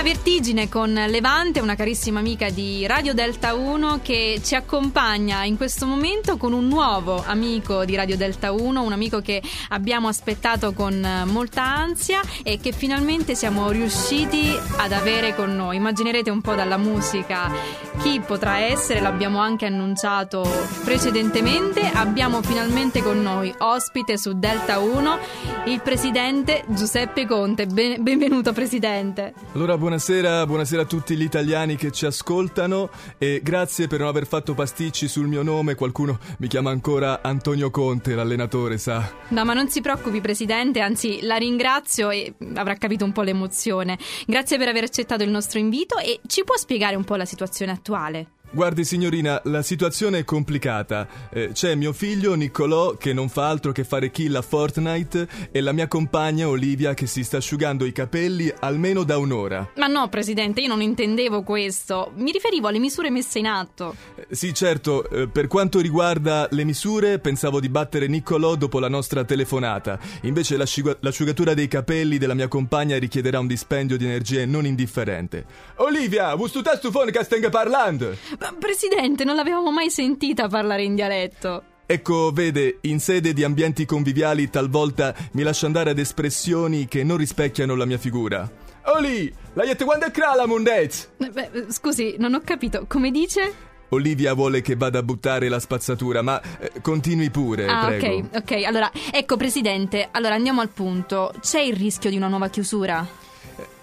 la vertigine con Levante, una carissima amica di Radio Delta 1 che ci accompagna in questo momento con un nuovo amico di Radio Delta 1, un amico che abbiamo aspettato con molta ansia e che finalmente siamo riusciti ad avere con noi. Immaginerete un po' dalla musica chi potrà essere, l'abbiamo anche annunciato precedentemente. Abbiamo finalmente con noi ospite su Delta 1 il presidente Giuseppe Conte. Ben- benvenuto presidente. Allora buonasera, buonasera a tutti gli italiani che ci ascoltano e grazie per non aver fatto pasticci sul mio nome, qualcuno mi chiama ancora Antonio Conte, l'allenatore, sa. No, ma non si preoccupi presidente, anzi la ringrazio e avrà capito un po' l'emozione. Grazie per aver accettato il nostro invito e ci può spiegare un po' la situazione attuale? Guardi signorina, la situazione è complicata. Eh, c'è mio figlio Niccolò che non fa altro che fare kill a Fortnite e la mia compagna Olivia che si sta asciugando i capelli almeno da un'ora. Ma no, presidente, io non intendevo questo. Mi riferivo alle misure messe in atto. Eh, sì, certo, eh, per quanto riguarda le misure, pensavo di battere Niccolò dopo la nostra telefonata. Invece l'asciug- l'asciugatura dei capelli della mia compagna richiederà un dispendio di energie non indifferente. Olivia, vuoi stu testo phone che stai parlando? Presidente, non l'avevamo mai sentita parlare in dialetto. Ecco, vede, in sede di ambienti conviviali talvolta mi lascio andare ad espressioni che non rispecchiano la mia figura. Oli, la jette quando è crala, mundez? Eh, beh, scusi, non ho capito. Come dice? Olivia vuole che vada a buttare la spazzatura, ma eh, continui pure, Ah, prego. ok, ok. Allora, ecco, Presidente, allora andiamo al punto. C'è il rischio di una nuova chiusura?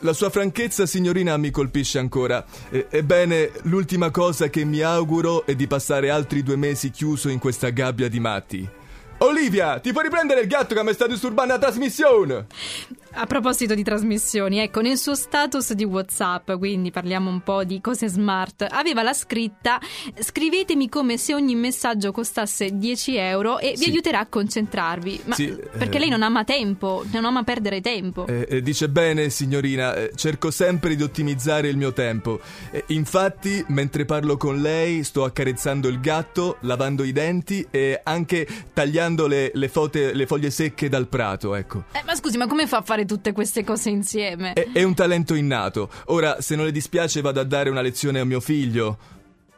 La sua franchezza, signorina, mi colpisce ancora. Eh, ebbene, l'ultima cosa che mi auguro è di passare altri due mesi chiuso in questa gabbia di matti. Olivia, ti puoi riprendere il gatto che mi sta disturbando la trasmissione? A proposito di trasmissioni, ecco, nel suo status di WhatsApp, quindi parliamo un po' di cose smart, aveva la scritta scrivetemi come se ogni messaggio costasse 10 euro e vi Sì. aiuterà a concentrarvi. Ma Sì, perché eh. lei non ama tempo, non ama perdere tempo. Eh, eh, dice bene, signorina, eh, cerco sempre di ottimizzare il mio tempo. Eh, infatti, mentre parlo con lei, sto accarezzando il gatto, lavando i denti e anche tagliando le, le fote- le foglie secche dal prato, ecco. Eh, ma scusi, ma come fa a fare tutte queste cose insieme? È, è un talento innato. Ora, se non le dispiace, vado a dare una lezione a mio figlio.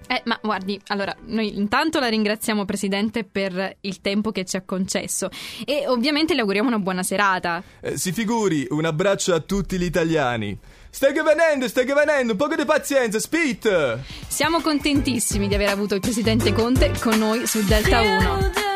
Eh, ma guardi, allora, noi intanto la ringraziamo Presidente per il tempo che ci ha concesso e ovviamente le auguriamo una buona serata. Eh, si figuri, un abbraccio a tutti gli italiani. Stai che venendo, stai che venendo, un po' di pazienza, spit! Siamo contentissimi di aver avuto il Presidente Conte con noi su Delta 1.